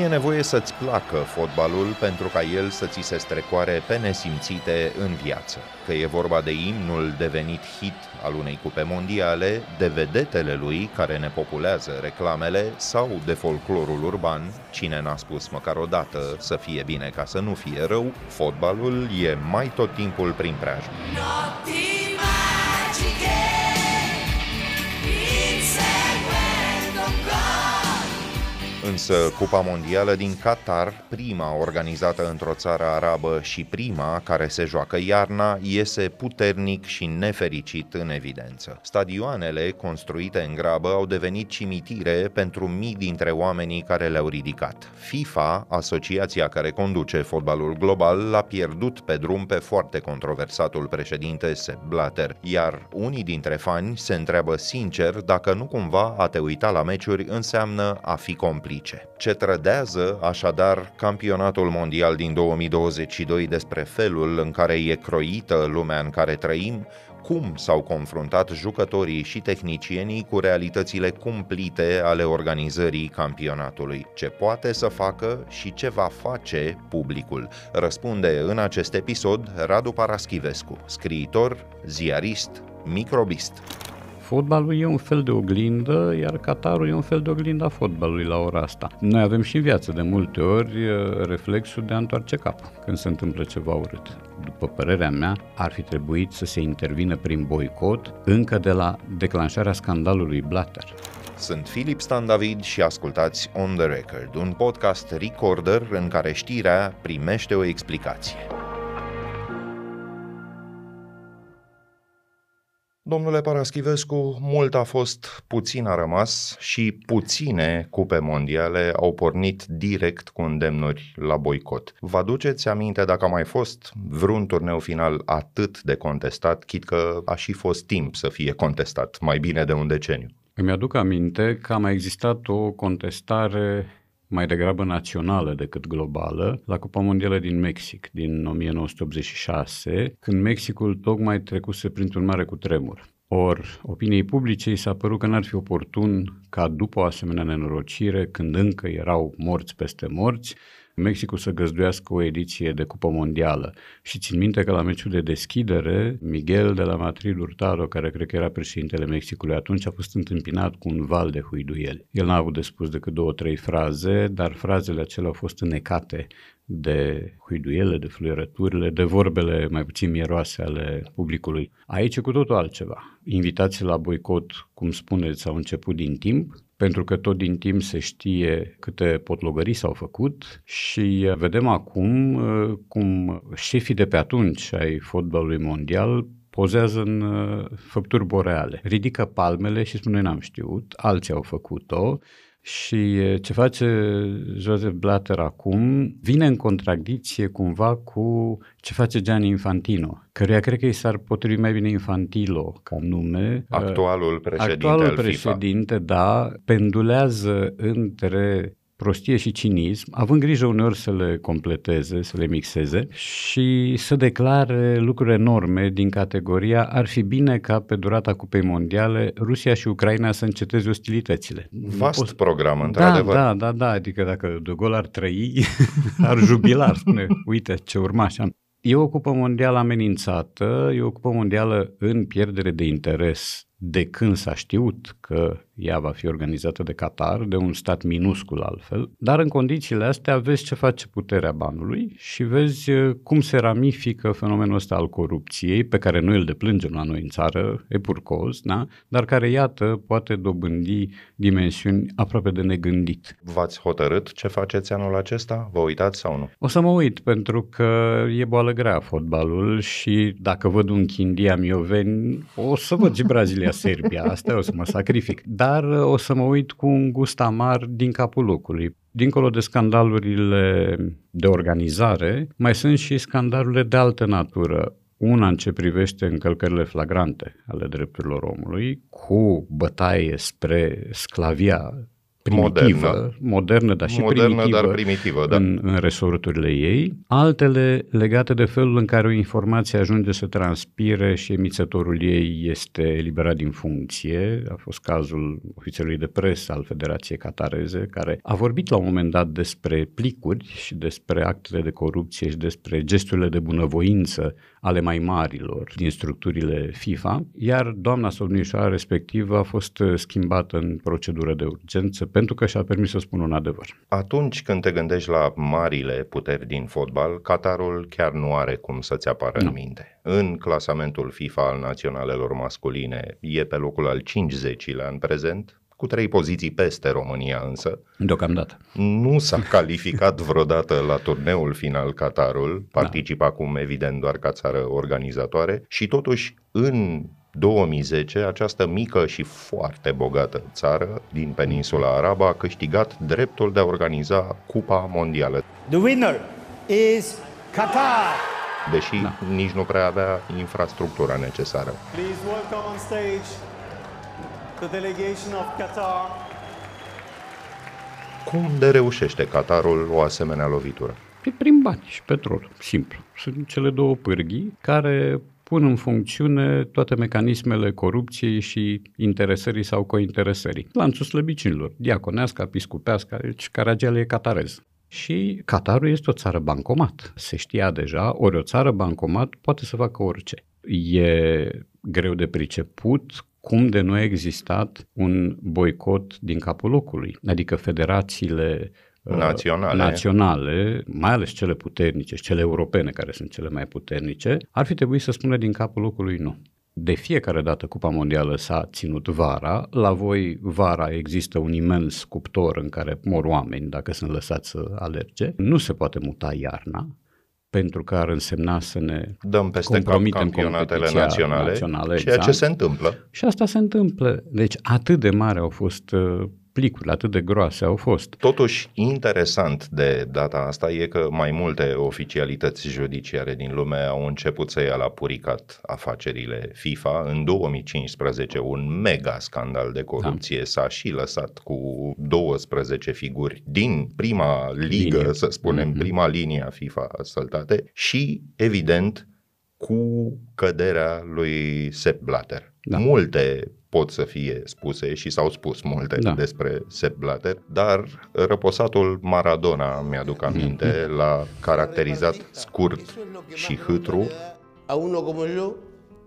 e nevoie să-ți placă fotbalul pentru ca el să ți se strecoare pe nesimțite în viață. Că e vorba de imnul devenit hit al unei cupe mondiale, de vedetele lui care ne populează reclamele sau de folclorul urban, cine n-a spus măcar o dată să fie bine ca să nu fie rău, fotbalul e mai tot timpul prin preajmă. Însă Cupa Mondială din Qatar, prima organizată într-o țară arabă și prima care se joacă iarna, iese puternic și nefericit în evidență. Stadioanele construite în grabă au devenit cimitire pentru mii dintre oamenii care le-au ridicat. FIFA, asociația care conduce fotbalul global, l-a pierdut pe drum pe foarte controversatul președinte Sepp Blatter, iar unii dintre fani se întreabă sincer dacă nu cumva a te uita la meciuri înseamnă a fi complice complice. Ce trădează, așadar, campionatul mondial din 2022 despre felul în care e croită lumea în care trăim, cum s-au confruntat jucătorii și tehnicienii cu realitățile cumplite ale organizării campionatului, ce poate să facă și ce va face publicul. Răspunde în acest episod Radu Paraschivescu, scriitor, ziarist, microbist. Fotbalul e un fel de oglindă, iar Qatarul e un fel de oglindă a fotbalului la ora asta. Noi avem și în viață de multe ori reflexul de a întoarce capul când se întâmplă ceva urât. După părerea mea, ar fi trebuit să se intervină prin boicot încă de la declanșarea scandalului Blatter. Sunt Filip Stan David și ascultați On The Record, un podcast recorder în care știrea primește o explicație. Domnule Paraschivescu, mult a fost, puțin a rămas și puține cupe mondiale au pornit direct cu îndemnuri la boicot. Vă aduceți aminte dacă a mai fost vreun turneu final atât de contestat, chit că a și fost timp să fie contestat, mai bine de un deceniu? Îmi aduc aminte că a mai existat o contestare mai degrabă națională decât globală, la Cupa Mondială din Mexic, din 1986, când Mexicul tocmai trecuse printr-un mare cutremur. Or, opiniei publice i s-a părut că n-ar fi oportun ca după o asemenea nenorocire, când încă erau morți peste morți, Mexicul să găzduiască o ediție de Cupă Mondială. Și țin minte că la meciul de deschidere, Miguel de la Madrid Hurtado, care cred că era președintele Mexicului atunci, a fost întâmpinat cu un val de huiduieli. El n-a avut de spus decât două, trei fraze, dar frazele acelea au fost înnecate de huiduiele, de fluierăturile, de vorbele mai puțin mieroase ale publicului. Aici e cu totul altceva. Invitații la boicot, cum spuneți, au început din timp, pentru că tot din timp se știe câte potlogării s-au făcut și vedem acum uh, cum șefii de pe atunci ai fotbalului mondial pozează în uh, făpturi boreale. Ridică palmele și spune n-am știut, alții au făcut-o și ce face Joseph Blatter acum vine în contradicție cumva cu ce face Gianni Infantino, căruia cred că i s-ar potrivi mai bine Infantilo ca nume. Actualul președinte Actualul al președinte, FIFA. da, pendulează între prostie și cinism, având grijă uneori să le completeze, să le mixeze și să declare lucruri enorme din categoria ar fi bine ca pe durata Cupei Mondiale Rusia și Ucraina să înceteze ostilitățile. Vast Post... program, într-adevăr. Da, da, da, da, adică dacă De Gaulle ar trăi, ar jubila, ar spune, uite ce urmaș așa. E o cupă mondială amenințată, e o cupă mondială în pierdere de interes de când s-a știut că ea va fi organizată de Qatar, de un stat minuscul altfel, dar în condițiile astea vezi ce face puterea banului și vezi uh, cum se ramifică fenomenul ăsta al corupției, pe care noi îl deplângem la noi în țară, epurcos, da? dar care, iată, poate dobândi dimensiuni aproape de negândit. V-ați hotărât ce faceți anul acesta? Vă uitați sau nu? O să mă uit, pentru că e boală grea fotbalul și dacă văd un Chindia Mioveni, o să văd și Brazilia, Serbia, asta o să mă sacrific. Dar dar uh, o să mă uit cu un gust amar din capul locului. Dincolo de scandalurile de organizare, mai sunt și scandalurile de altă natură. Una în ce privește încălcările flagrante ale drepturilor omului, cu bătaie spre sclavia primitivă, modernă, modernă dar și modernă, primitivă, dar primitivă da. în, în resorturile ei, altele legate de felul în care o informație ajunge să transpire și emițătorul ei este eliberat din funcție. A fost cazul ofițerului de presă al Federației Catareze, care a vorbit la un moment dat despre plicuri și despre actele de corupție și despre gesturile de bunăvoință ale mai marilor din structurile FIFA, iar doamna Solnișoara respectivă a fost schimbată în procedură de urgență pentru că și-a permis să spună un adevăr. Atunci când te gândești la marile puteri din fotbal, Qatarul chiar nu are cum să-ți apară nu. în minte. În clasamentul FIFA al naționalelor masculine e pe locul al 50-lea în prezent, cu trei poziții peste România însă. Deocamdată. Nu s-a calificat vreodată la turneul final Qatarul, participă da. acum evident doar ca țară organizatoare și totuși în 2010, această mică și foarte bogată țară din peninsula arabă a câștigat dreptul de a organiza Cupa Mondială. The winner is Qatar! Deși da. nici nu prea avea infrastructura necesară. Please welcome on stage the delegation of Qatar. Cum de reușește Qatarul o asemenea lovitură? Prin bani și petrol, simplu. Sunt cele două pârghii care pun în funcțiune toate mecanismele corupției și interesării sau cointeresării. Lanțul slăbicinilor, diaconească, piscupească, deci Caragiale e catarez. Și Qatarul este o țară bancomat. Se știa deja, ori o țară bancomat poate să facă orice. E greu de priceput cum de nu a existat un boicot din capul locului. Adică federațiile Uh, naționale. naționale, mai ales cele puternice și cele europene, care sunt cele mai puternice, ar fi trebuit să spună din capul locului nu. De fiecare dată Cupa Mondială s-a ținut vara, la voi vara există un imens cuptor în care mor oameni dacă sunt lăsați să alerge, nu se poate muta iarna, pentru că ar însemna să ne dăm peste cap campionatele naționale, naționale ceea exact. ce se întâmplă. Și asta se întâmplă. Deci atât de mare au fost uh, plicuri atât de groase au fost. Totuși, interesant de data asta e că mai multe oficialități judiciare din lume au început să ia la puricat afacerile FIFA. În 2015, un mega scandal de corupție da. s-a și lăsat cu 12 figuri din prima ligă, linie. să spunem, mm-hmm. prima linie a FIFA săltate și, evident, cu căderea lui Sepp Blatter. Da. Multe pot să fie spuse și s-au spus multe da. despre Sepp Blatter, dar răposatul Maradona, mi-aduc aminte, mm-hmm. l-a caracterizat scurt și hâtru. A uno como yo,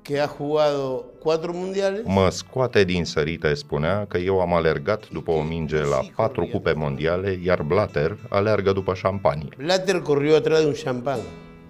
que a jugado cuatro mundiales. Mă scoate din sărite, spunea că eu am alergat după o minge la patru cupe mondiale, iar Blatter alergă după șampanie. Blatter corrió atrás de un champán.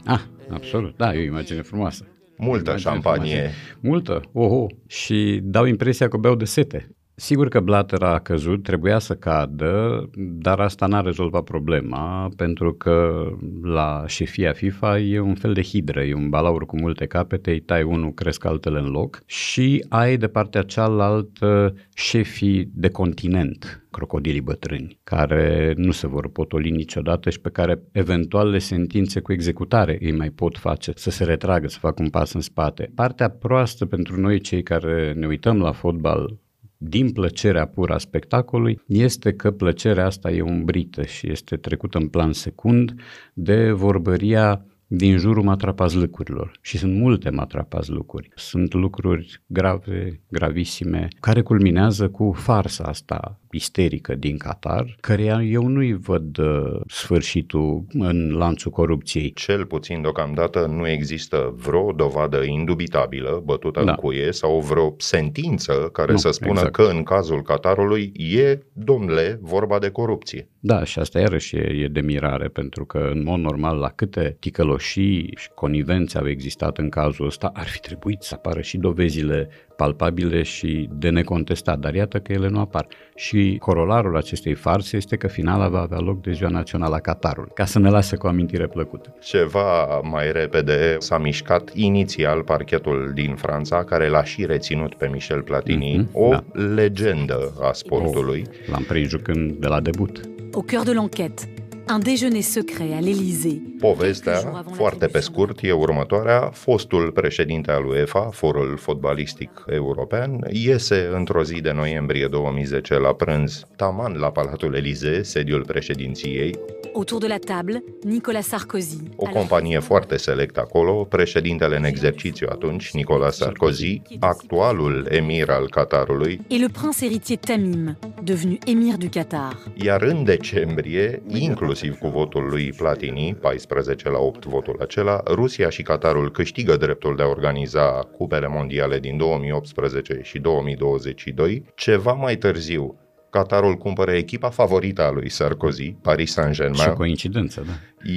Ah, absolut, da, e o imagine frumoasă. Multă șampanie. Multă, oho. Și dau impresia că beau de sete. Sigur că Blatter a căzut, trebuia să cadă, dar asta n-a rezolvat problema, pentru că la șefia FIFA e un fel de hidră, e un balaur cu multe capete, îi tai unul, cresc altele în loc și ai de partea cealaltă șefii de continent, crocodilii bătrâni, care nu se vor potoli niciodată și pe care eventuale sentințe cu executare îi mai pot face să se retragă, să facă un pas în spate. Partea proastă pentru noi cei care ne uităm la fotbal din plăcerea pură a spectacolului este că plăcerea asta e umbrită și este trecută în plan secund de vorbăria din jurul matrapazlăcurilor. Și sunt multe matrapazlăcuri. Sunt lucruri grave, gravisime, care culminează cu farsa asta isterică din Qatar, care eu nu-i văd uh, sfârșitul în lanțul corupției. Cel puțin deocamdată nu există vreo dovadă indubitabilă bătută da. în cuie sau vreo sentință care nu, să spună exact. că în cazul Qatarului e, domnule, vorba de corupție. Da, și asta iarăși e, e de mirare, pentru că în mod normal la câte ticăloșii și conivențe au existat în cazul ăsta, ar fi trebuit să apară și dovezile palpabile și de necontestat, dar iată că ele nu apar. Și corolarul acestei farse este că finala va avea loc de Ziua Națională a Qatarului, ca să ne lase cu o amintire plăcută. Ceva mai repede s-a mișcat inițial parchetul din Franța, care l-a și reținut pe Michel Platini, mm-hmm, o da. legendă a sportului. Oh, l-am prins jucând de la debut. Au cœur de l'enquête, Un déjeuner secret à l'Élysée. Povestea, foarte pe scurt, e următoarea. Fostul președinte al UEFA, forul fotbalistic european, iese într-o zi de noiembrie 2010 la prânz, taman la Palatul Elysee, sediul președinției, Autour de la table, Nicolas Sarkozy. o companie foarte selectă acolo, președintele în exercițiu atunci, Nicolas Sarkozy, actualul emir al Qatarului, Et le prince héritier Tamim, devenu émir du Qatar. iar în decembrie, inclusiv cu votul lui Platini, 14 la 8 votul acela, Rusia și Qatarul câștigă dreptul de a organiza cupele mondiale din 2018 și 2022. Ceva mai târziu, Qatarul cumpără echipa favorită a lui Sarkozy, Paris Și Saint-Germain, coincidență, da.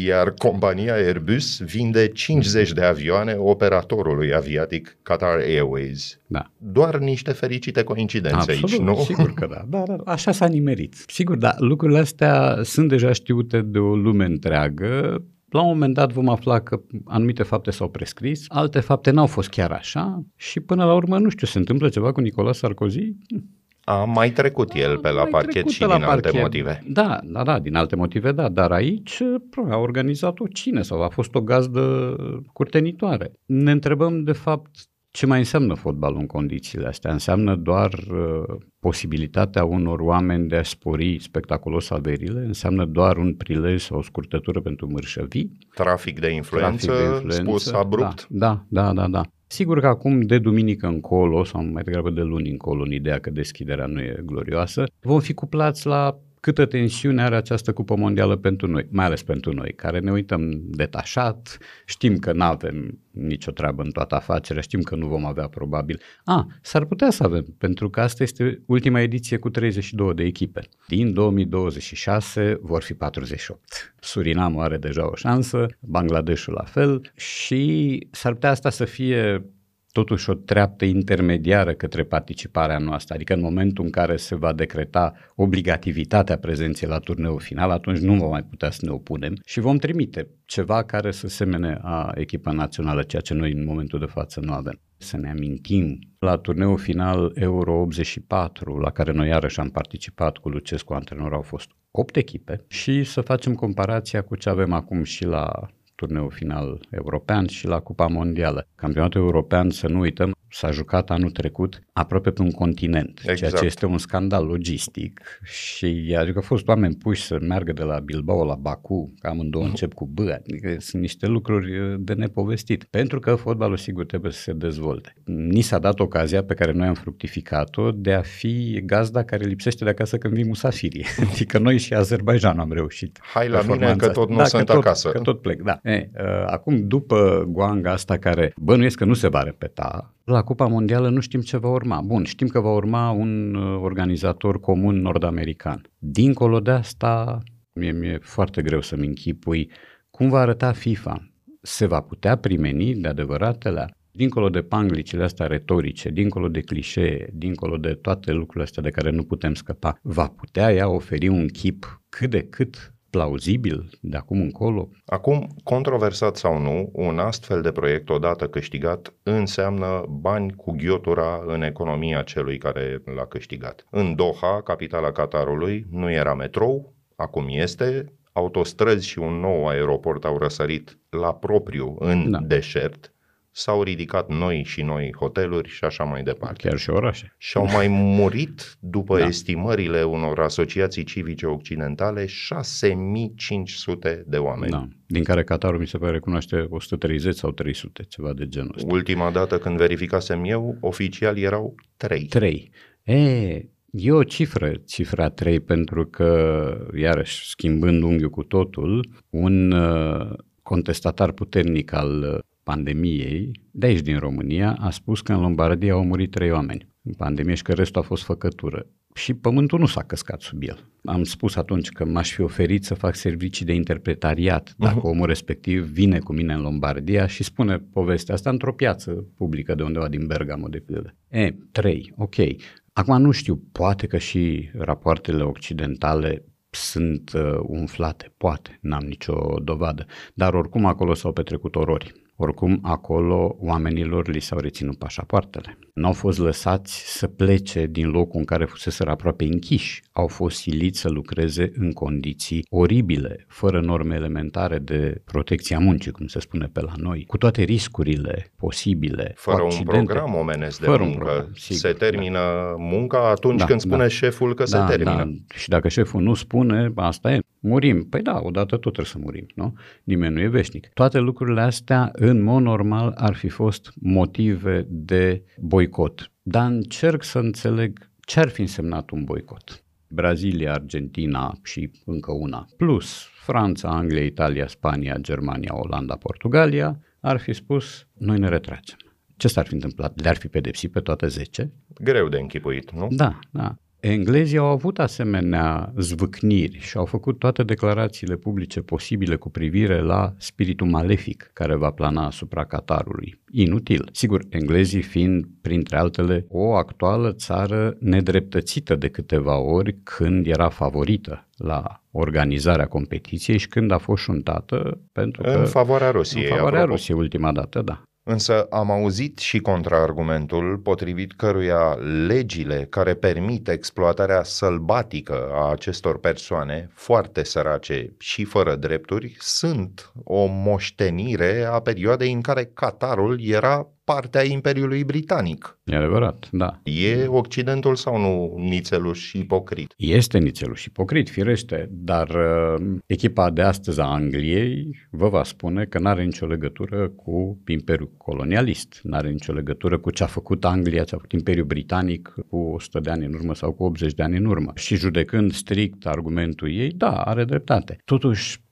iar compania Airbus vinde 50 de avioane operatorului aviatic Qatar Airways. Da. Doar niște fericite coincidențe Absolut, aici, nu? sigur că da. da, da. Așa s-a nimerit. Sigur, dar lucrurile astea sunt deja știute de o lume întreagă. La un moment dat vom afla că anumite fapte s-au prescris, alte fapte n-au fost chiar așa și până la urmă, nu știu, se întâmplă ceva cu Nicolas Sarkozy? A mai trecut el pe la Mai parchet trecut și pe din la alte parchet. motive. Da, da, da, din alte motive, da, dar aici probabil, a organizat-o cine sau a fost o gazdă curtenitoare. Ne întrebăm, de fapt, ce mai înseamnă fotbalul în condițiile astea? Înseamnă doar uh, posibilitatea unor oameni de a spori spectaculos averile? Înseamnă doar un prilej sau o scurtătură pentru mărșăvii? Trafic de influență, Trafic de influență, spus abrupt. Da, da, da, da, da. Sigur că acum, de duminică încolo, sau mai degrabă de luni încolo, în ideea că deschiderea nu e glorioasă, vom fi cuplați la câtă tensiune are această cupă mondială pentru noi, mai ales pentru noi, care ne uităm detașat, știm că nu avem nicio treabă în toată afacerea, știm că nu vom avea probabil. A, s-ar putea să avem, pentru că asta este ultima ediție cu 32 de echipe. Din 2026 vor fi 48. Surinamul are deja o șansă, Bangladeshul la fel și s-ar putea asta să fie totuși o treaptă intermediară către participarea noastră, adică în momentul în care se va decreta obligativitatea prezenței la turneul final, atunci nu vom mai putea să ne opunem și vom trimite ceva care să semene a echipa națională, ceea ce noi în momentul de față nu avem. Să ne amintim, la turneul final Euro 84, la care noi iarăși am participat cu Lucescu antrenor, au fost 8 echipe și să facem comparația cu ce avem acum și la turneul final european și la Cupa Mondială. Campionatul european, să nu uităm, s-a jucat anul trecut aproape pe un continent, ceea Exact. ce este un scandal logistic și adică au fost oameni puși să meargă de la Bilbao la Baku, că amândouă încep cu B, adică sunt niște lucruri uh, de nepovestit. Pentru că fotbalul sigur trebuie să se dezvolte. Ni s-a dat ocazia pe care noi am fructificat-o de a fi gazda care lipsește de acasă când vin musafirii. adică noi și Azerbaijan am reușit. Hai la mine performanța că tot nu da, sunt că tot, acasă. Că tot plec, da. E, uh, acum, după goanga asta care bănuiesc că nu se va repeta, la Cupa Mondială nu știm ce va urma. Bun, știm că va urma un uh, organizator comun nord-american. Dincolo de asta, mie mi-e foarte greu să-mi închipui cum va arăta FIFA. Se va putea primeni de adevăratele dincolo de panglicile astea retorice, dincolo de clișee, dincolo de toate lucrurile astea de care nu putem scăpa, va putea ea oferi un chip cât de cât plauzibil de acum încolo? Acum, controversat sau nu, un astfel de proiect odată câștigat înseamnă bani cu ghiotura în economia celui care l-a câștigat. În Doha, capitala Qatarului, nu era metrou, acum este, autostrăzi și un nou aeroport au răsărit la propriu în Da. deșert, s-au ridicat noi și noi hoteluri și așa mai departe. Chiar și orașe. Și au mai murit, după Da. estimările unor asociații civice occidentale, 6500 de oameni. Da. Din care Qatarul mi se pare recunoaște 130 sau 300, ceva de genul ăsta. Ultima dată când verificasem eu, oficial erau 3. 3. E, e o cifră, cifra 3, pentru că, iarăși, schimbând unghiul cu totul, un uh, contestatar puternic al uh, pandemiei, de aici din România, a spus că în Lombardia au murit trei oameni în pandemie și că restul a fost făcătură. Și pământul nu s-a căscat sub el. Am spus atunci că m-aș fi oferit să fac servicii de interpretariat dacă omul respectiv vine cu mine în Lombardia și spune povestea asta într-o piață publică de undeva din Bergamo, de pildă. E, trei, ok. Acum nu știu, poate că și rapoartele occidentale sunt uh, umflate, poate, n-am nicio dovadă, dar oricum acolo s-au petrecut orori. Oricum acolo oamenilor li s-au reținut pașapoartele. Nu au fost lăsați să plece din locul în care fusese aproape închiși. Au fost siliți să lucreze în condiții oribile, fără norme elementare de protecție a muncii, cum se spune pe la noi, cu toate riscurile posibile. Fără accidente. un program omenesc de Fără un muncă. program, sigur, se termină munca atunci Da, când spune da. șeful că da, se termină. Da. Și dacă șeful nu spune, asta e, murim. Păi da, odată tot trebuie să murim, nu? Nimeni nu e veșnic. Toate lucrurile astea, în mod normal, ar fi fost motive de boicot. Dar încerc să înțeleg ce ar fi însemnat un boicot. Brazilia, Argentina și încă una, plus Franța, Anglia, Italia, Spania, Germania, Olanda, Portugalia, ar fi spus, noi ne retragem. Ce s-ar fi întâmplat? Le-ar fi pedepsit pe toate 10? Greu de închipuit, nu? Da, da. Englezii au avut asemenea zvâcniri și au făcut toate declarațiile publice posibile cu privire la spiritul malefic care va plana asupra Qatarului. Inutil. Sigur, englezii fiind, printre altele, o actuală țară nedreptățită de câteva ori când era favorită la organizarea competiției și când a fost șuntată pentru că... În favoarea Rusiei. în favoarea apropo. Rusiei ultima dată, da. Însă am auzit și contraargumentul potrivit căruia legile care permit exploatarea sălbatică a acestor persoane foarte sărace și fără drepturi sunt o moștenire a perioadei în care Qatarul era partea Imperiului Britanic. E adevărat, da. E Occidentul sau nu nițeluș și ipocrit? Este nițelul și pocrit, firește, dar uh, echipa de astăzi a Angliei vă va spune că nu are nicio legătură cu Imperiul colonialist, nu are nicio legătură cu ce a făcut Anglia, ce a făcut Imperiul Britanic cu 100 de ani în urmă sau cu 80 de ani în urmă. Și judecând strict argumentul ei, da, are dreptate. Totuși,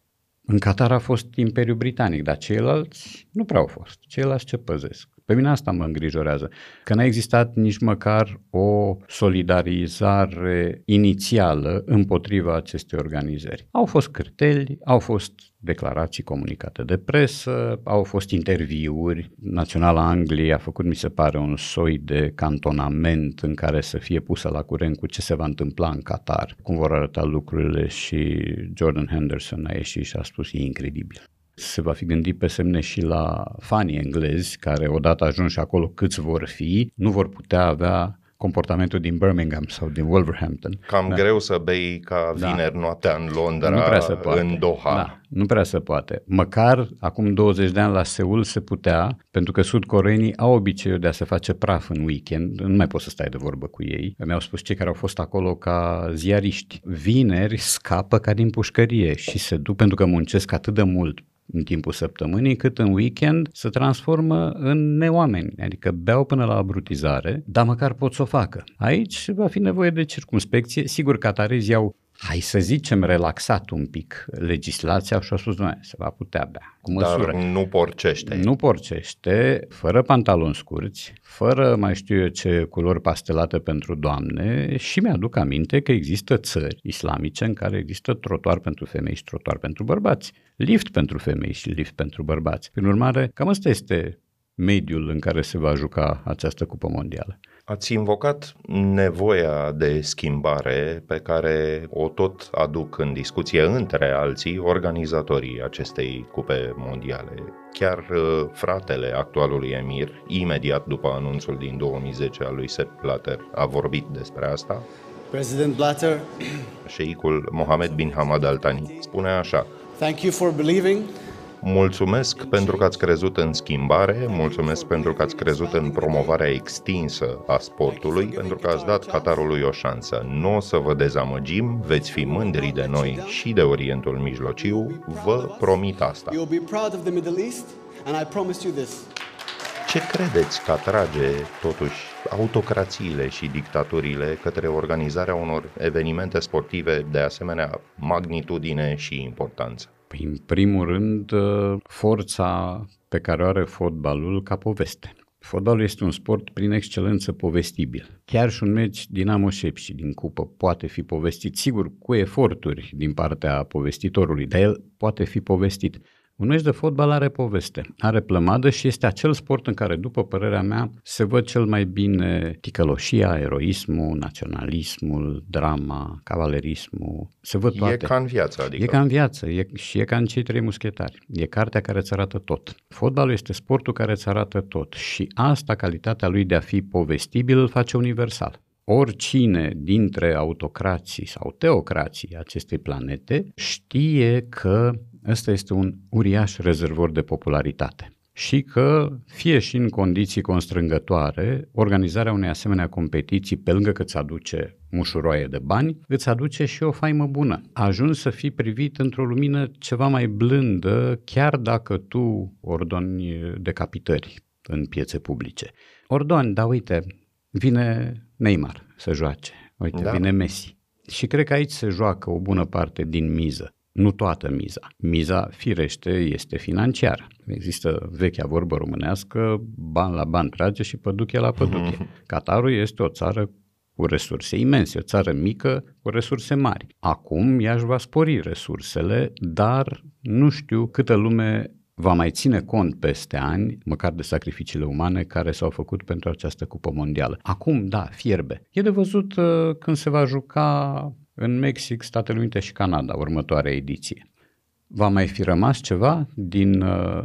în Qatar a fost Imperiul Britanic, dar ceilalți nu prea au fost. Ceilalți ce păzesc? Pe mine asta mă îngrijorează, că n-a existat nici măcar o solidarizare inițială împotriva acestei organizări. Au fost cârteli, au fost declarații comunicate de presă, au fost interviuri. Naționala Angliei a făcut, mi se pare, un soi de cantonament în care să fie pusă la curent cu ce se va întâmpla în Qatar, cum vor arăta lucrurile și Jordan Henderson a ieșit și a spus e incredibil se va fi gândit pe semne și la fanii englezi, care odată ajunși acolo câți vor fi, nu vor putea avea comportamentul din Birmingham sau din Wolverhampton. Cam Da. greu să bei ca Da. vineri noaptea în Londra, nu prea se poate. în Doha. Da, nu prea se poate. Măcar acum 20 de ani la Seul se putea, pentru că sudcoreenii au obiceiul de a se face praf în weekend, nu mai poți să stai de vorbă cu ei. Mi-au spus cei care au fost acolo ca ziariști. Vineri scapă ca din pușcărie și se duc pentru că muncesc atât de mult în timpul săptămânii, cât în weekend se transformă în neoameni, adică beau până la abrutizare, dar măcar pot să o facă. Aici va fi nevoie de circumspecție. Sigur, catarezii au hai să zicem, relaxat un pic legislația și au spus, nu, se va putea bea, cu măsură. Dar nu porcește. Nu porcește, fără pantaloni scurți, fără mai știu eu ce culori pastelate pentru doamne și mi-aduc aminte că există țări islamice în care există trotuar pentru femei și trotuar pentru bărbați, lift pentru femei și lift pentru bărbați. Prin urmare, cam asta este mediul în care se va juca această cupă mondială. Ați invocat nevoia de schimbare pe care o tot aduc în discuție între alții organizatorii acestei cupe mondiale. Chiar uh, fratele actualului emir, imediat după anunțul din 2010 al lui Sepp Blatter, a vorbit despre asta. President Blatter, Sheikul Mohammed bin Hamad Al Thani spune așa: thank you for believing Mulțumesc pentru că ați crezut în schimbare, mulțumesc pentru că ați crezut în promovarea extinsă a sportului, pentru că ați dat Qatarului o șansă. Nu o să vă dezamăgim, veți fi mândri de noi și de Orientul Mijlociu, vă promit asta. You'll be proud of the Middle East, and I promise you this. Ce credeți că atrage, totuși, autocrațiile și dictaturile către organizarea unor evenimente sportive de asemenea magnitudine și importanță? Păi, în primul rând, uh, forța pe care o are fotbalul ca poveste. Fotbalul este un sport prin excelență povestibil. Chiar și un meci Dinamo Șepși din cupă poate fi povestit, sigur, cu eforturi din partea povestitorului, dar el poate fi povestit. Un meci de fotbal are poveste, are plămadă și este acel sport în care, după părerea mea, se văd cel mai bine ticăloșia, eroismul, naționalismul, drama, cavalerismul, se văd toate. E ca în viață, adică. E ca în viață e, și e ca în cei trei muschetari. E cartea care îți arată tot. Fotbalul este sportul care îți arată tot și asta, calitatea lui de a fi povestibil, îl face universal oricine dintre autocrații sau teocrații acestei planete știe că ăsta este un uriaș rezervor de popularitate și că, fie și în condiții constrângătoare, organizarea unei asemenea competiții, pe lângă că îți aduce mușuroaie de bani, îți aduce și o faimă bună. Ajuns să fii privit într-o lumină ceva mai blândă, chiar dacă tu ordoni decapitări în piețe publice. Ordoni, da uite, vine Neymar să joace, uite, da. vine Messi. Și cred că aici se joacă o bună parte din miză. Nu toată miza. Miza, firește, este financiară. Există vechea vorbă românească, ban la ban trage și păduche la păduche. Mm-hmm. Qatarul este o țară cu resurse imense, o țară mică cu resurse mari. Acum ea își va spori resursele, dar nu știu câtă lume va mai ține cont peste ani, măcar de sacrificiile umane care s-au făcut pentru această cupă mondială. Acum, da, fierbe. E de văzut uh, când se va juca în Mexic, Statele Unite și Canada, următoarea ediție. Va mai fi rămas ceva din uh,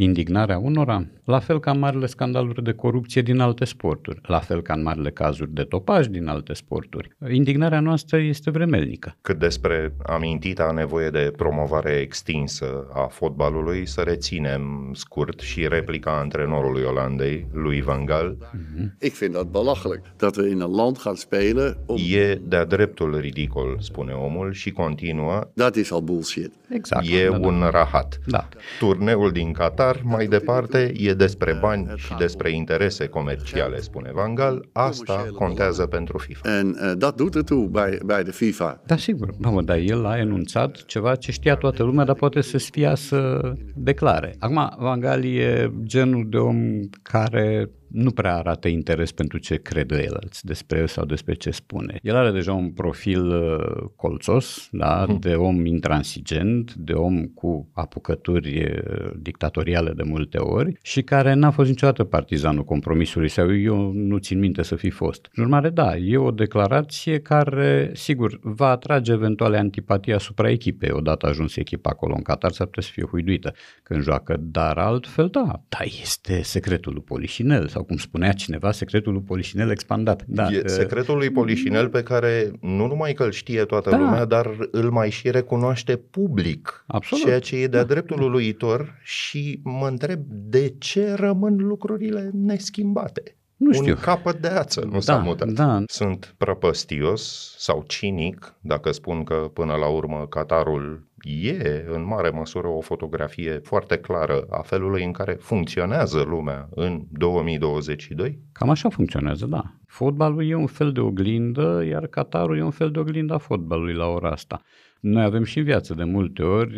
indignarea unora, la fel ca în marile scandaluri de corupție din alte sporturi, la fel ca în marile cazuri de topaj din alte sporturi. Indignarea noastră este vremelnică. Cât despre amintita nevoie de promovare extinsă a fotbalului, să reținem scurt și replica antrenorului Olandei, lui Van Gaal. Mm-hmm. Ik vind dat belachelijk dat we in een land gaan spelen om... E de-a dreptul ridicol, spune omul și continuă. Dat is al bullshit. Exact. E da, da. un rahat. Da. Turneul din Qatar dar mai departe e despre bani și despre interese comerciale, spune Van Gaal. Asta contează pentru FIFA. En uh, dat doet ertoe bij, bij de FIFA. Da, sigur. Mamă, dar el a enunțat ceva ce știa toată lumea, dar poate să sfia să declare. Acum, Van Gaal e genul de om care nu prea arată interes pentru ce cred el despre el sau despre ce spune. El are deja un profil uh, colțos, da, hmm. de om intransigent, de om cu apucături uh, dictatoriale de multe ori și care n-a fost niciodată partizanul compromisului sau eu nu țin minte să fi fost. În urmare, da, e o declarație care, sigur, va atrage eventuale antipatii asupra echipei. Odată ajuns echipa acolo în Qatar, s-ar putea să fie huiduită când joacă, dar altfel, da, da, este secretul lui Polișinel sau cum spunea cineva, secretul lui Polișinel expandat. Da. E secretul lui Polișinel pe care nu numai că îl știe toată da. lumea, dar îl mai și recunoaște public. Absolut. Ceea ce e de-a da. dreptul uluitor și mă întreb de ce rămân lucrurile neschimbate. Nu știu. Un capăt de ață nu da, s-a mutat. Da. Sunt prăpăstios sau cinic dacă spun că până la urmă Qatarul e în mare măsură o fotografie foarte clară a felului în care funcționează lumea în 2022? Cam așa funcționează, da. Fotbalul e un fel de oglindă, iar Qatarul e un fel de oglindă a fotbalului la ora asta. Noi avem și în viață de multe ori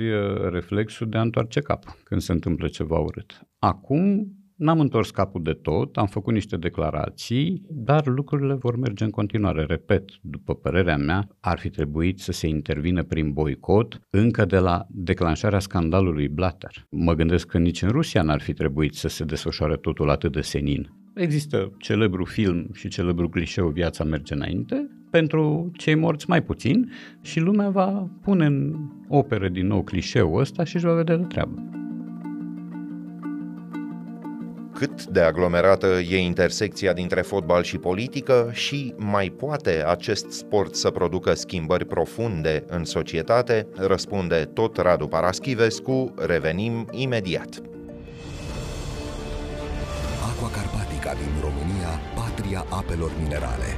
reflexul de a întoarce capul când se întâmplă ceva urât. Acum N-am întors capul de tot, am făcut niște declarații, dar lucrurile vor merge în continuare. Repet, după părerea mea, ar fi trebuit să se intervină prin boicot încă de la declanșarea scandalului Blatter. Mă gândesc că nici în Rusia n-ar fi trebuit să se desfășoare totul atât de senin. Există celebru film și celebru clișeu Viața merge înainte, pentru cei morți mai puțin și lumea va pune în operă din nou clișeul ăsta și își va vedea de treabă cât de aglomerată e intersecția dintre fotbal și politică și mai poate acest sport să producă schimbări profunde în societate, răspunde tot Radu Paraschivescu, revenim imediat. Aqua Carpatica din România, patria apelor minerale.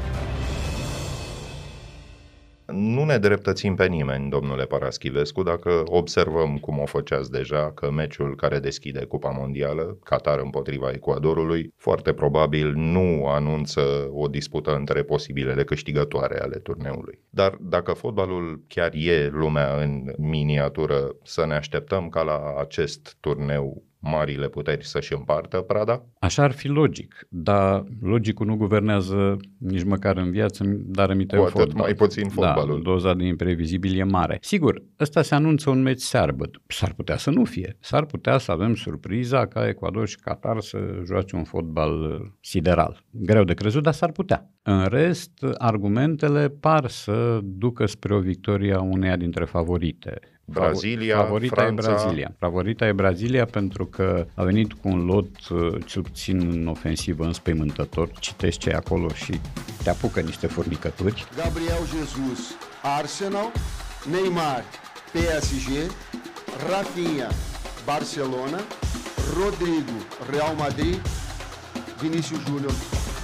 Nu ne dreptățim pe nimeni, domnule Paraschivescu, dacă observăm cum o făceați deja că meciul care deschide Cupa Mondială, Qatar împotriva Ecuadorului, foarte probabil nu anunță o dispută între posibilele câștigătoare ale turneului. Dar dacă fotbalul chiar e lumea în miniatură, să ne așteptăm ca la acest turneu marile puteri să-și împartă prada? Așa ar fi logic, dar logicul nu guvernează nici măcar în viață, dar aminte Cu atât fotbal. mai puțin fotbalul. Da, doza de imprevizibil e mare. Sigur, ăsta se anunță un meci searbăt. S-ar putea să nu fie. S-ar putea să avem surpriza ca Ecuador și Qatar să joace un fotbal uh, sideral. Greu de crezut, dar s-ar putea. În rest, argumentele par să ducă spre o victorie a uneia dintre favorite. Brazilia, Favorita Franța. e Brazilia. Favorita e Brazilia pentru că a venit cu un lot, uh, cel puțin în ofensivă, înspăimântător. Citești ce e acolo și te apucă niște furnicături. Gabriel Jesus, Arsenal, Neymar, PSG, Rafinha, Barcelona, Rodrigo, Real Madrid, Vinícius Júnior,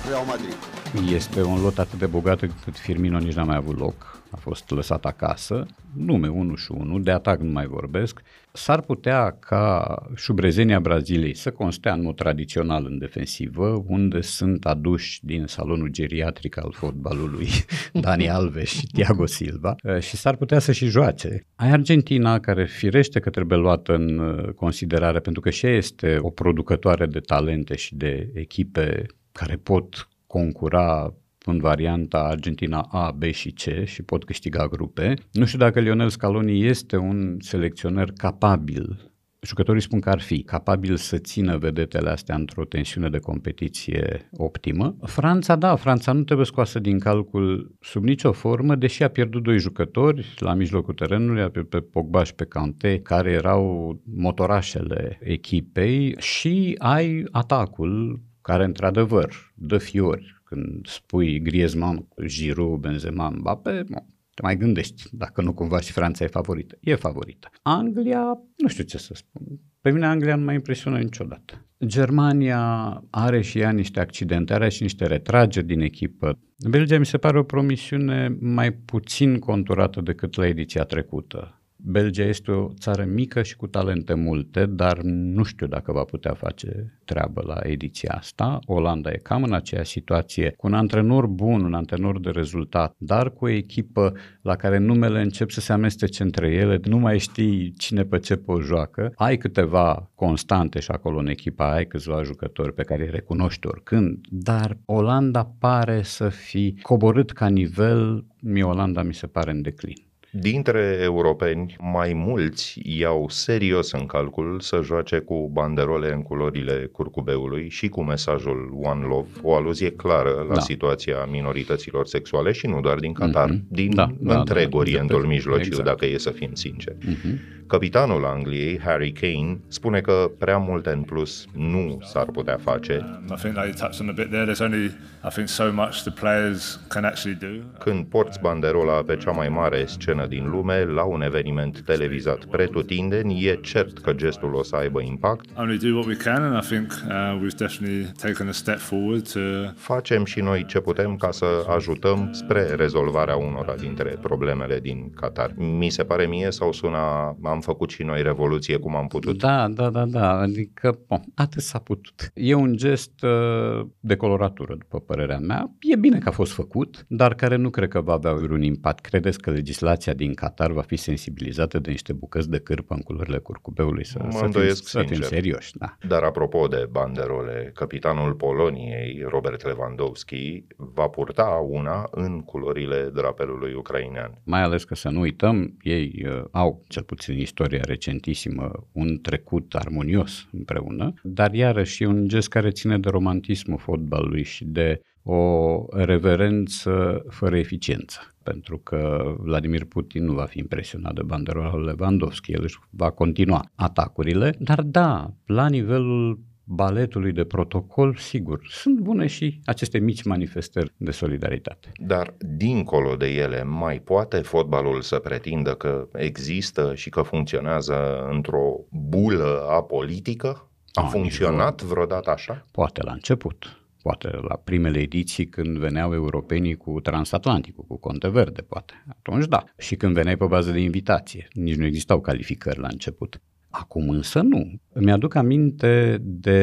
Real Madrid. Este un lot atât de bogat încât Firmino nici n-a mai avut loc. A fost lăsat acasă. Nume 1 și 1, de atac nu mai vorbesc. S-ar putea ca șubrezenia Braziliei să constea în mod tradițional în defensivă, unde sunt aduși din salonul geriatric al fotbalului Dani Alves și Thiago Silva eh, și s-ar putea să și joace. Ai Argentina, care firește că trebuie luată în eh, considerare, pentru că și ea este o producătoare de talente și de echipe care pot concura în varianta Argentina A, B și C și pot câștiga grupe. Nu știu dacă Lionel Scaloni este un selecționer capabil Jucătorii spun că ar fi capabil să țină vedetele astea într-o tensiune de competiție optimă. Franța, da, Franța nu trebuie scoasă din calcul sub nicio formă, deși a pierdut doi jucători la mijlocul terenului, pe, pe Pogba și pe Kanté, care erau motorașele echipei și ai atacul care într-adevăr dă fiori când spui Griezmann, Giroud, Benzema, Mbappé, no, te mai gândești dacă nu cumva și Franța e favorită. E favorită. Anglia, nu știu ce să spun. Pe mine Anglia nu m-a impresionat niciodată. Germania are și ea niște accidente, are și niște retrageri din echipă. Belgia mi se pare o promisiune mai puțin conturată decât la ediția trecută. Belgia este o țară mică și cu talente multe, dar nu știu dacă va putea face treabă la ediția asta. Olanda e cam în aceeași situație, cu un antrenor bun, un antrenor de rezultat, dar cu o echipă la care numele încep să se amestece între ele, nu mai știi cine pe ce o joacă. Ai câteva constante și acolo în echipa, ai câțiva jucători pe care îi recunoști oricând, dar Olanda pare să fi coborât ca nivel, mie Olanda mi se pare în declin. Dintre europeni, mai mulți iau serios în calcul să joace cu banderole în culorile curcubeului și cu mesajul One Love, o aluzie clară la Da. situația minorităților sexuale și nu doar din Qatar, Mhm. din Da, da, întreg da, Orientul de- Mijlociu, exact. dacă e să fim sinceri. Mhm. Capitanul Angliei, Harry Kane, spune că prea multe în plus nu s-ar putea face Um, I think they touched on a bit there. There's only, I think, so much the players can actually do. când porți banderola pe cea mai mare scenă din lume la un eveniment televizat pretutindeni, e cert că gestul o să aibă impact. Only do what we can, and I think uh, we've definitely taken a step forward to Facem și noi ce putem ca să ajutăm spre rezolvarea unora dintre problemele din Qatar. Mi se pare mie sau suna, am făcut și noi revoluție cum am putut. Da, da, da, da, adică bon, atât s-a putut. E un gest uh, de coloratură, după părerea mea. E bine că a fost făcut, dar care nu cred că va avea vreun impact. Credeți că legislația din Qatar va fi sensibilizată de niște bucăți de cârpă în culorile curcubeului? Să, Mă să, fim, îndoiesc să fim sincer. serioși, da. Dar apropo de banderole, capitanul Poloniei, Robert Lewandowski, va purta una în culorile drapelului ucrainean. Mai ales că să nu uităm, ei uh, au, cel puțin în istoria recentissimă, un trecut armonios împreună, dar iarăși e un gest care ține de romantismul fotbalului și de o reverență fără eficiență. Pentru că Vladimir Putin nu va fi impresionat de banderola lui Lewandowski, el își va continua atacurile, dar da, la nivelul baletului de protocol, sigur, sunt bune și aceste mici manifestări de solidaritate. Dar, dincolo de ele, mai poate fotbalul să pretindă că există și că funcționează într-o bulă apolitică? A Ah, funcționat vreodată așa? Poate la început, poate la primele ediții când veneau europenii cu transatlanticul, cu conte verde, poate. Atunci da. Și când veneai pe bază de invitație. Nici nu existau calificări la început. Acum însă nu. Mi-aduc aminte de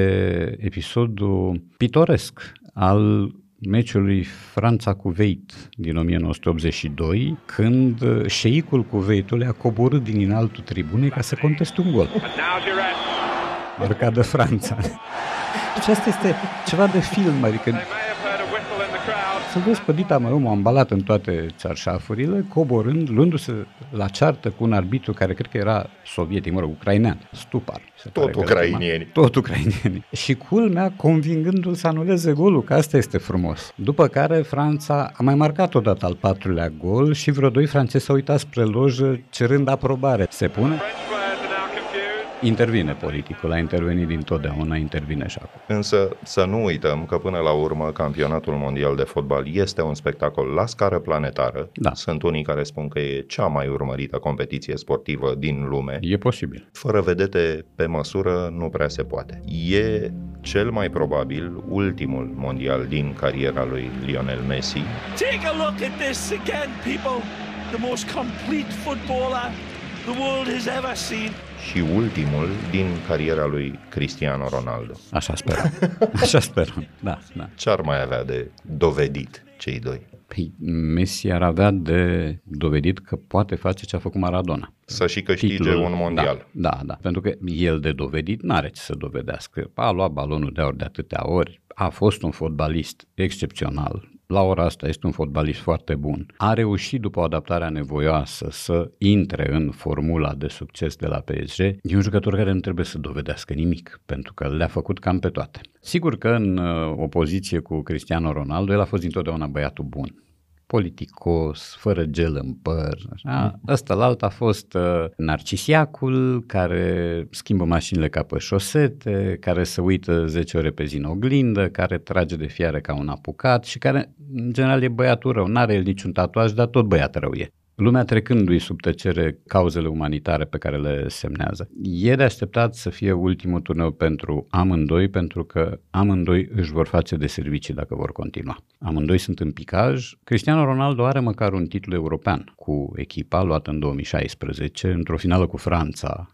episodul pitoresc al meciului Franța-Cuveit din 1982, când șeicul Cuveitului a coborât din înaltul tribunei ca să conteste un gol. marcat de Franța. Și asta este ceva de film, adică să vezi pe Dita Mărumu ambalat în toate țarșafurile, coborând, luându-se la ceartă cu un arbitru care cred că era sovietic, mă rog, ucrainean, Stupar. se pare Tot că îl ucrainieni. chema. Tot ucrainieni. Și culmea convingându-l să anuleze golul, că asta este frumos. După care Franța a mai marcat odată al patrulea gol și vreo doi francezi s-au uitat spre lojă cerând aprobare. Se pune? Intervine politicul, a intervenit dintotdeauna, intervine și acum. Însă să nu uităm că până la urmă campionatul mondial de fotbal este un spectacol la scară planetară. Da. Sunt unii care spun că e cea mai urmărită competiție sportivă din lume. E posibil. Fără vedete pe măsură nu prea se poate. E cel mai probabil ultimul mondial din cariera lui Lionel Messi. Take a look at this again, people. The most complete footballer the world has ever seen. Și ultimul din cariera lui Cristiano Ronaldo. Așa sperăm. Așa sperăm. Da, da. Ce ar mai avea de dovedit cei doi? Păi, Messi ar avea de dovedit că poate face ce a făcut Maradona. Să și câștige Titlul- un mondial. Da, da, da, pentru că el de dovedit n-are ce să dovedească. A luat balonul de aur de atâtea ori, a fost un fotbalist excepțional, la ora asta este un fotbalist foarte bun. A reușit după o adaptare nevoioasă să intre în formula de succes de la PSG. E un jucător care nu trebuie să dovedească nimic, pentru că le-a făcut cam pe toate. Sigur că în uh, opoziție cu Cristiano Ronaldo, el a fost întotdeauna băiatul bun politicos, fără gel în păr. Așa. Ăsta la alt a fost uh, narcisiacul care schimbă mașinile ca pe șosete, care se uită 10 ore pe zi în oglindă, care trage de fiare ca un apucat și care în general e băiatul rău. N-are el niciun tatuaj, dar tot băiat rău e. Lumea trecându-i sub tăcere cauzele umanitare pe care le semnează. E de așteptat să fie ultimul turneu pentru amândoi, pentru că amândoi își vor face de servicii dacă vor continua. Amândoi sunt în picaj. Cristiano Ronaldo are măcar un titlu european cu echipa luat în 2016 într-o finală cu Franța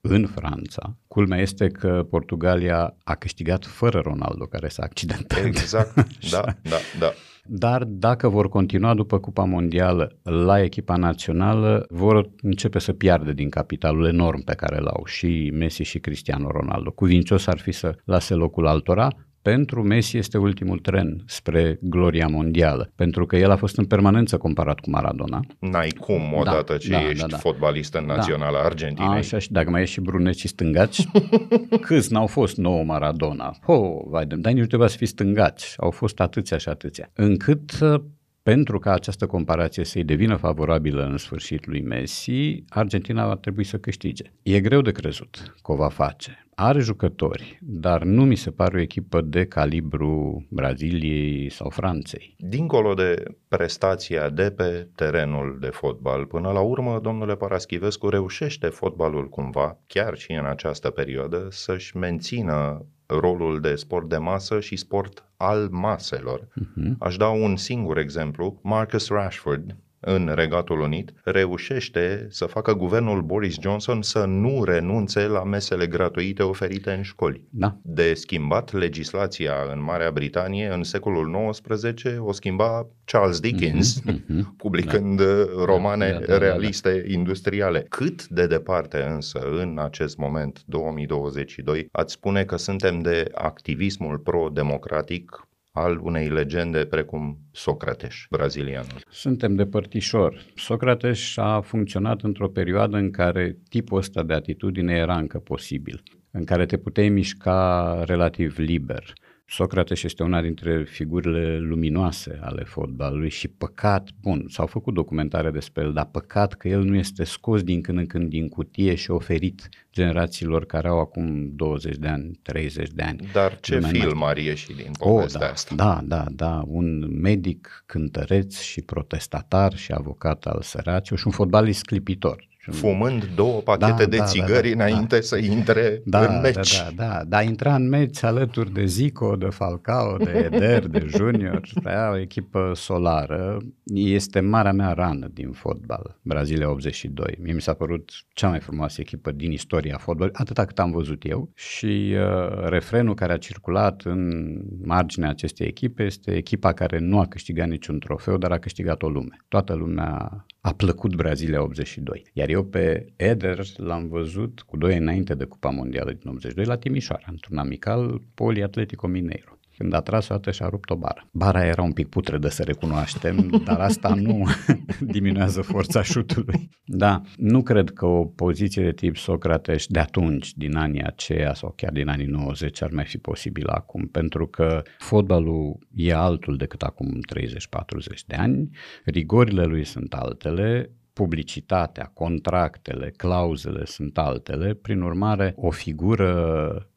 în Franța. Culmea este că Portugalia a câștigat fără Ronaldo, care s-a accidentat. Exact, da, da, da. Dar dacă vor continua după Cupa Mondială la echipa națională, vor începe să piardă din capitalul enorm pe care l-au și Messi și Cristiano Ronaldo. Cuvincios ar fi să lase locul altora, pentru Messi este ultimul tren spre gloria mondială, pentru că el a fost în permanență comparat cu Maradona. N-ai cum odată ce da, ești da, da. fotbalist în naționala Argentinei. Așa și dacă mai ești și bruneți și stângaci, câți n-au fost nouă Maradona? Ho, vai de dar nici nu trebuia să fii stângaci. Au fost atâția și atâția. Încât uh, pentru ca această comparație să-i devină favorabilă în sfârșit lui Messi, Argentina va trebui să câștige. E greu de crezut că o va face. Are jucători, dar nu mi se pare o echipă de calibru Braziliei sau Franței. Dincolo de prestația de pe terenul de fotbal, până la urmă, domnule Paraschivescu reușește fotbalul cumva, chiar și în această perioadă, să-și mențină rolul de sport de masă și sport al maselor. Uh-huh. Aș da un singur exemplu. Marcus Rashford, în Regatul Unit, reușește să facă guvernul Boris Johnson să nu renunțe la mesele gratuite oferite în școli. Da. De schimbat legislația în Marea Britanie în secolul XIX o schimba Charles Dickens, Mhm, publicând romane Da, da, da, da, realiste industriale. Cât de departe însă în acest moment, 2022, ați spune că suntem de activismul pro-democratic al unei legende precum Socrates, brazilianul. Suntem de părtișor. Socrates a funcționat într-o perioadă în care tipul ăsta de atitudine era încă posibil, în care te puteai mișca relativ liber. Socrates este una dintre figurile luminoase ale fotbalului și păcat, bun, s-au făcut documentare despre el, dar păcat că el nu este scos din când în când din cutie și oferit generațiilor care au acum 20 de ani, 30 de ani. Dar ce Lumea nu mai film ar ieși din Oh, povestea da, asta? da, da, da, un medic cântăreț și protestatar și avocat al săracilor și un fotbalist clipitor. Fumând două pachete Da, de da, țigări da, da, înainte să intre Da, în da, meci. da, da, da, intra în meci alături de Zico, de Falcao, de Eder, de Junior, era o echipă solară. Este marea mea rană din fotbal, Brazilia 82. Mie mi s-a părut cea mai frumoasă echipă din istoria fotbalului, atâta cât am văzut eu. Și uh, refrenul care a circulat în marginea acestei echipe este echipa care nu a câștigat niciun trofeu, dar a câștigat o lume. Toată lumea a plăcut Brazilia 82. Iar eu pe Eder l-am văzut cu doi înainte de Cupa Mondială din 82 la Timișoara, într-un amical Poliatletico Mineiro. Când a tras o dată și-a rupt o bară. Bara era un pic putredă să recunoaștem, dar asta nu diminuează forța șutului. Da, nu cred că o poziție de tip Socrates de atunci, din anii aceia sau chiar din anii 90 ar mai fi posibil acum, pentru că fotbalul e altul decât acum 30-40 de ani, rigorile lui sunt altele, publicitatea, contractele, clauzele sunt altele, prin urmare o figură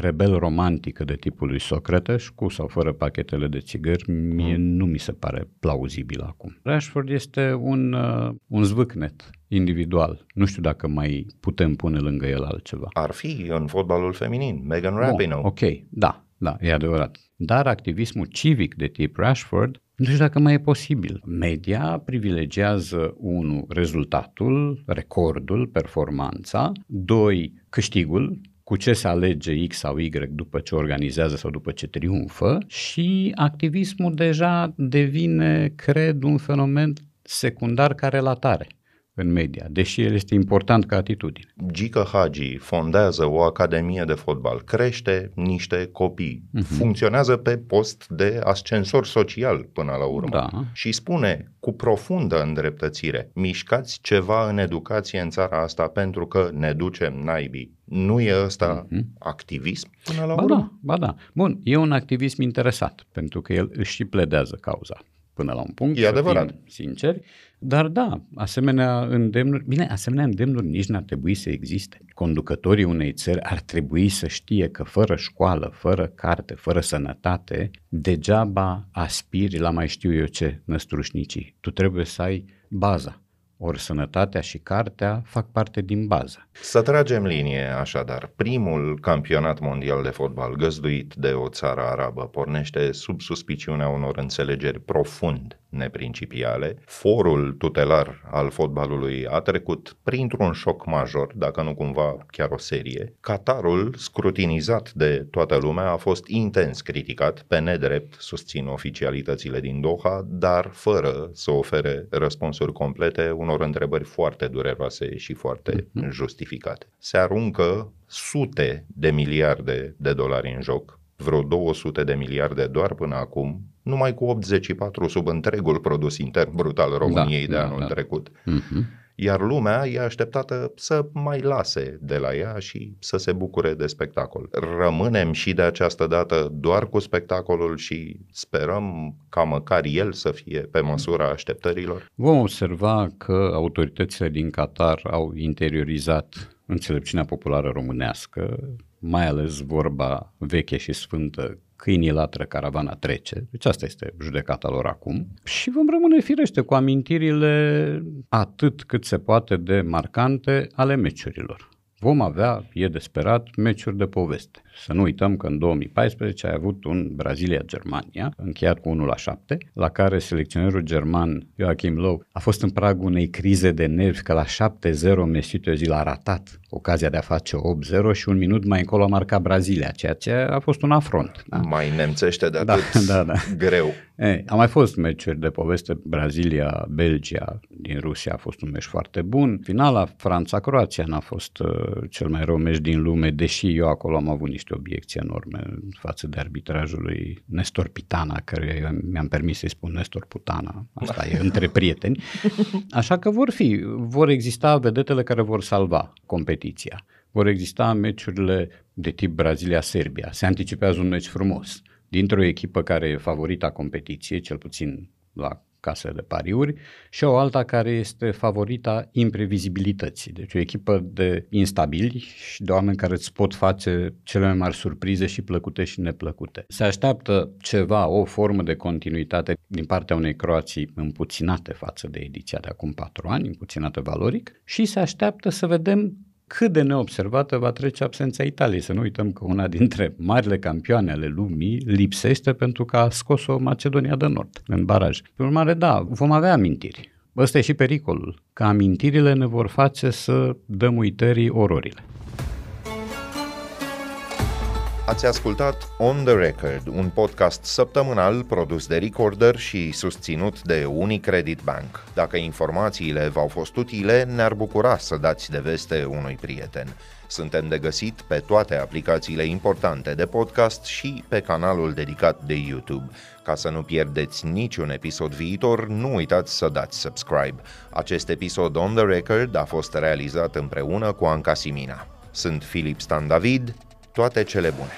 rebel romantică de tipul lui Socrates, cu sau fără pachetele de țigări, mie mm. nu mi se pare plauzibil acum. Rashford este un, uh, un zvâcnet individual. Nu știu dacă mai putem pune lângă el altceva. Ar fi în fotbalul feminin, Megan Rapinoe. Oh, ok, da, da, e adevărat. Dar activismul civic de tip Rashford nu știu dacă mai e posibil. Media privilegiază, unu, rezultatul, recordul, performanța, doi, câștigul, cu ce se alege X sau Y după ce organizează sau după ce triumfă și activismul deja devine, cred, un fenomen secundar ca relatare în media, deși el este important ca atitudine. Gica Hagi fondează o academie de fotbal, crește niște copii, uh-huh. funcționează pe post de ascensor social până la urmă da. și spune cu profundă îndreptățire, mișcați ceva în educație în țara asta pentru că ne ducem naibii. Nu e ăsta uh-huh. activism până la ba urmă? Da, ba da. Bun, e un activism interesat, pentru că el își și pledează cauza până la un punct. E adevărat. Sinceri. Dar da, asemenea îndemnuri, bine, asemenea îndemnuri nici n-ar trebui să existe. Conducătorii unei țări ar trebui să știe că fără școală, fără carte, fără sănătate, degeaba aspiri la mai știu eu ce năstrușnicii. Tu trebuie să ai baza ori sănătatea și cartea fac parte din bază. Să tragem linie, așadar. Primul campionat mondial de fotbal găzduit de o țară arabă pornește sub suspiciunea unor înțelegeri profund neprincipiale. Forul tutelar al fotbalului a trecut printr-un șoc major, dacă nu cumva chiar o serie. Qatarul, scrutinizat de toată lumea, a fost intens criticat, pe nedrept, susțin oficialitățile din Doha, dar fără să ofere răspunsuri complete unor întrebări foarte dureroase și foarte mm-hmm. justificate. Se aruncă sute de miliarde de dolari în joc, vreo 200 de miliarde doar până acum, numai cu 84 sub întregul produs intern brut al României da, de da, anul da. trecut. Mm-hmm. Iar lumea e așteptată să mai lase de la ea și să se bucure de spectacol. Rămânem și de această dată doar cu spectacolul și sperăm ca măcar el să fie pe măsura așteptărilor? Vom observa că autoritățile din Qatar au interiorizat înțelepciunea populară românească, mai ales vorba veche și sfântă câinii latră, caravana trece. Deci asta este judecata lor acum. Și vom rămâne firește cu amintirile atât cât se poate de marcante ale meciurilor. Vom avea, e desperat, meciuri de poveste. Să nu uităm că în 2014 ai avut un Brazilia-Germania, încheiat cu 1 la 7, la care selecționerul german Joachim Löw a fost în pragul unei crize de nervi că la 7-0 Mesut Özil a ratat ocazia de a face 8-0 și un minut mai încolo a marcat Brazilia, ceea ce a fost un afront. Da? Mai nemțește de da, atât da, da, da. greu. Ei, a mai fost meciuri de poveste, Brazilia, Belgia din Rusia a fost un meci foarte bun. Finala Franța-Croația n-a fost uh, cel mai rău meci din lume, deși eu acolo am avut niște obiecții enorme față de arbitrajul lui Nestor Pitana, care mi-am permis să-i spun Nestor Putana, asta e între prieteni. Așa că vor fi, vor exista vedetele care vor salva competiția. Vor exista meciurile de tip Brazilia-Serbia. Se anticipează un meci frumos dintr-o echipă care e favorita competiției, cel puțin la case de pariuri, și o alta care este favorita imprevizibilității. Deci o echipă de instabili și de oameni care îți pot face cele mai mari surprize și plăcute și neplăcute. Se așteaptă ceva, o formă de continuitate din partea unei Croații împuținate față de ediția de acum patru ani, împuținată valoric, și se așteaptă să vedem cât de neobservată va trece absența Italiei. Să nu uităm că una dintre marile campioane ale lumii lipsește pentru că a scos-o Macedonia de Nord în baraj. Pe urmare, da, vom avea amintiri. Ăsta e și pericolul, că amintirile ne vor face să dăm uitării ororile. Ați ascultat On The Record, un podcast săptămânal produs de Recorder și susținut de Unicredit Bank. Dacă informațiile v-au fost utile, ne-ar bucura să dați de veste unui prieten. Suntem de găsit pe toate aplicațiile importante de podcast și pe canalul dedicat de YouTube. Ca să nu pierdeți niciun episod viitor, nu uitați să dați subscribe. Acest episod On The Record a fost realizat împreună cu Anca Simina. Sunt Filip Stan David, toate cele bune!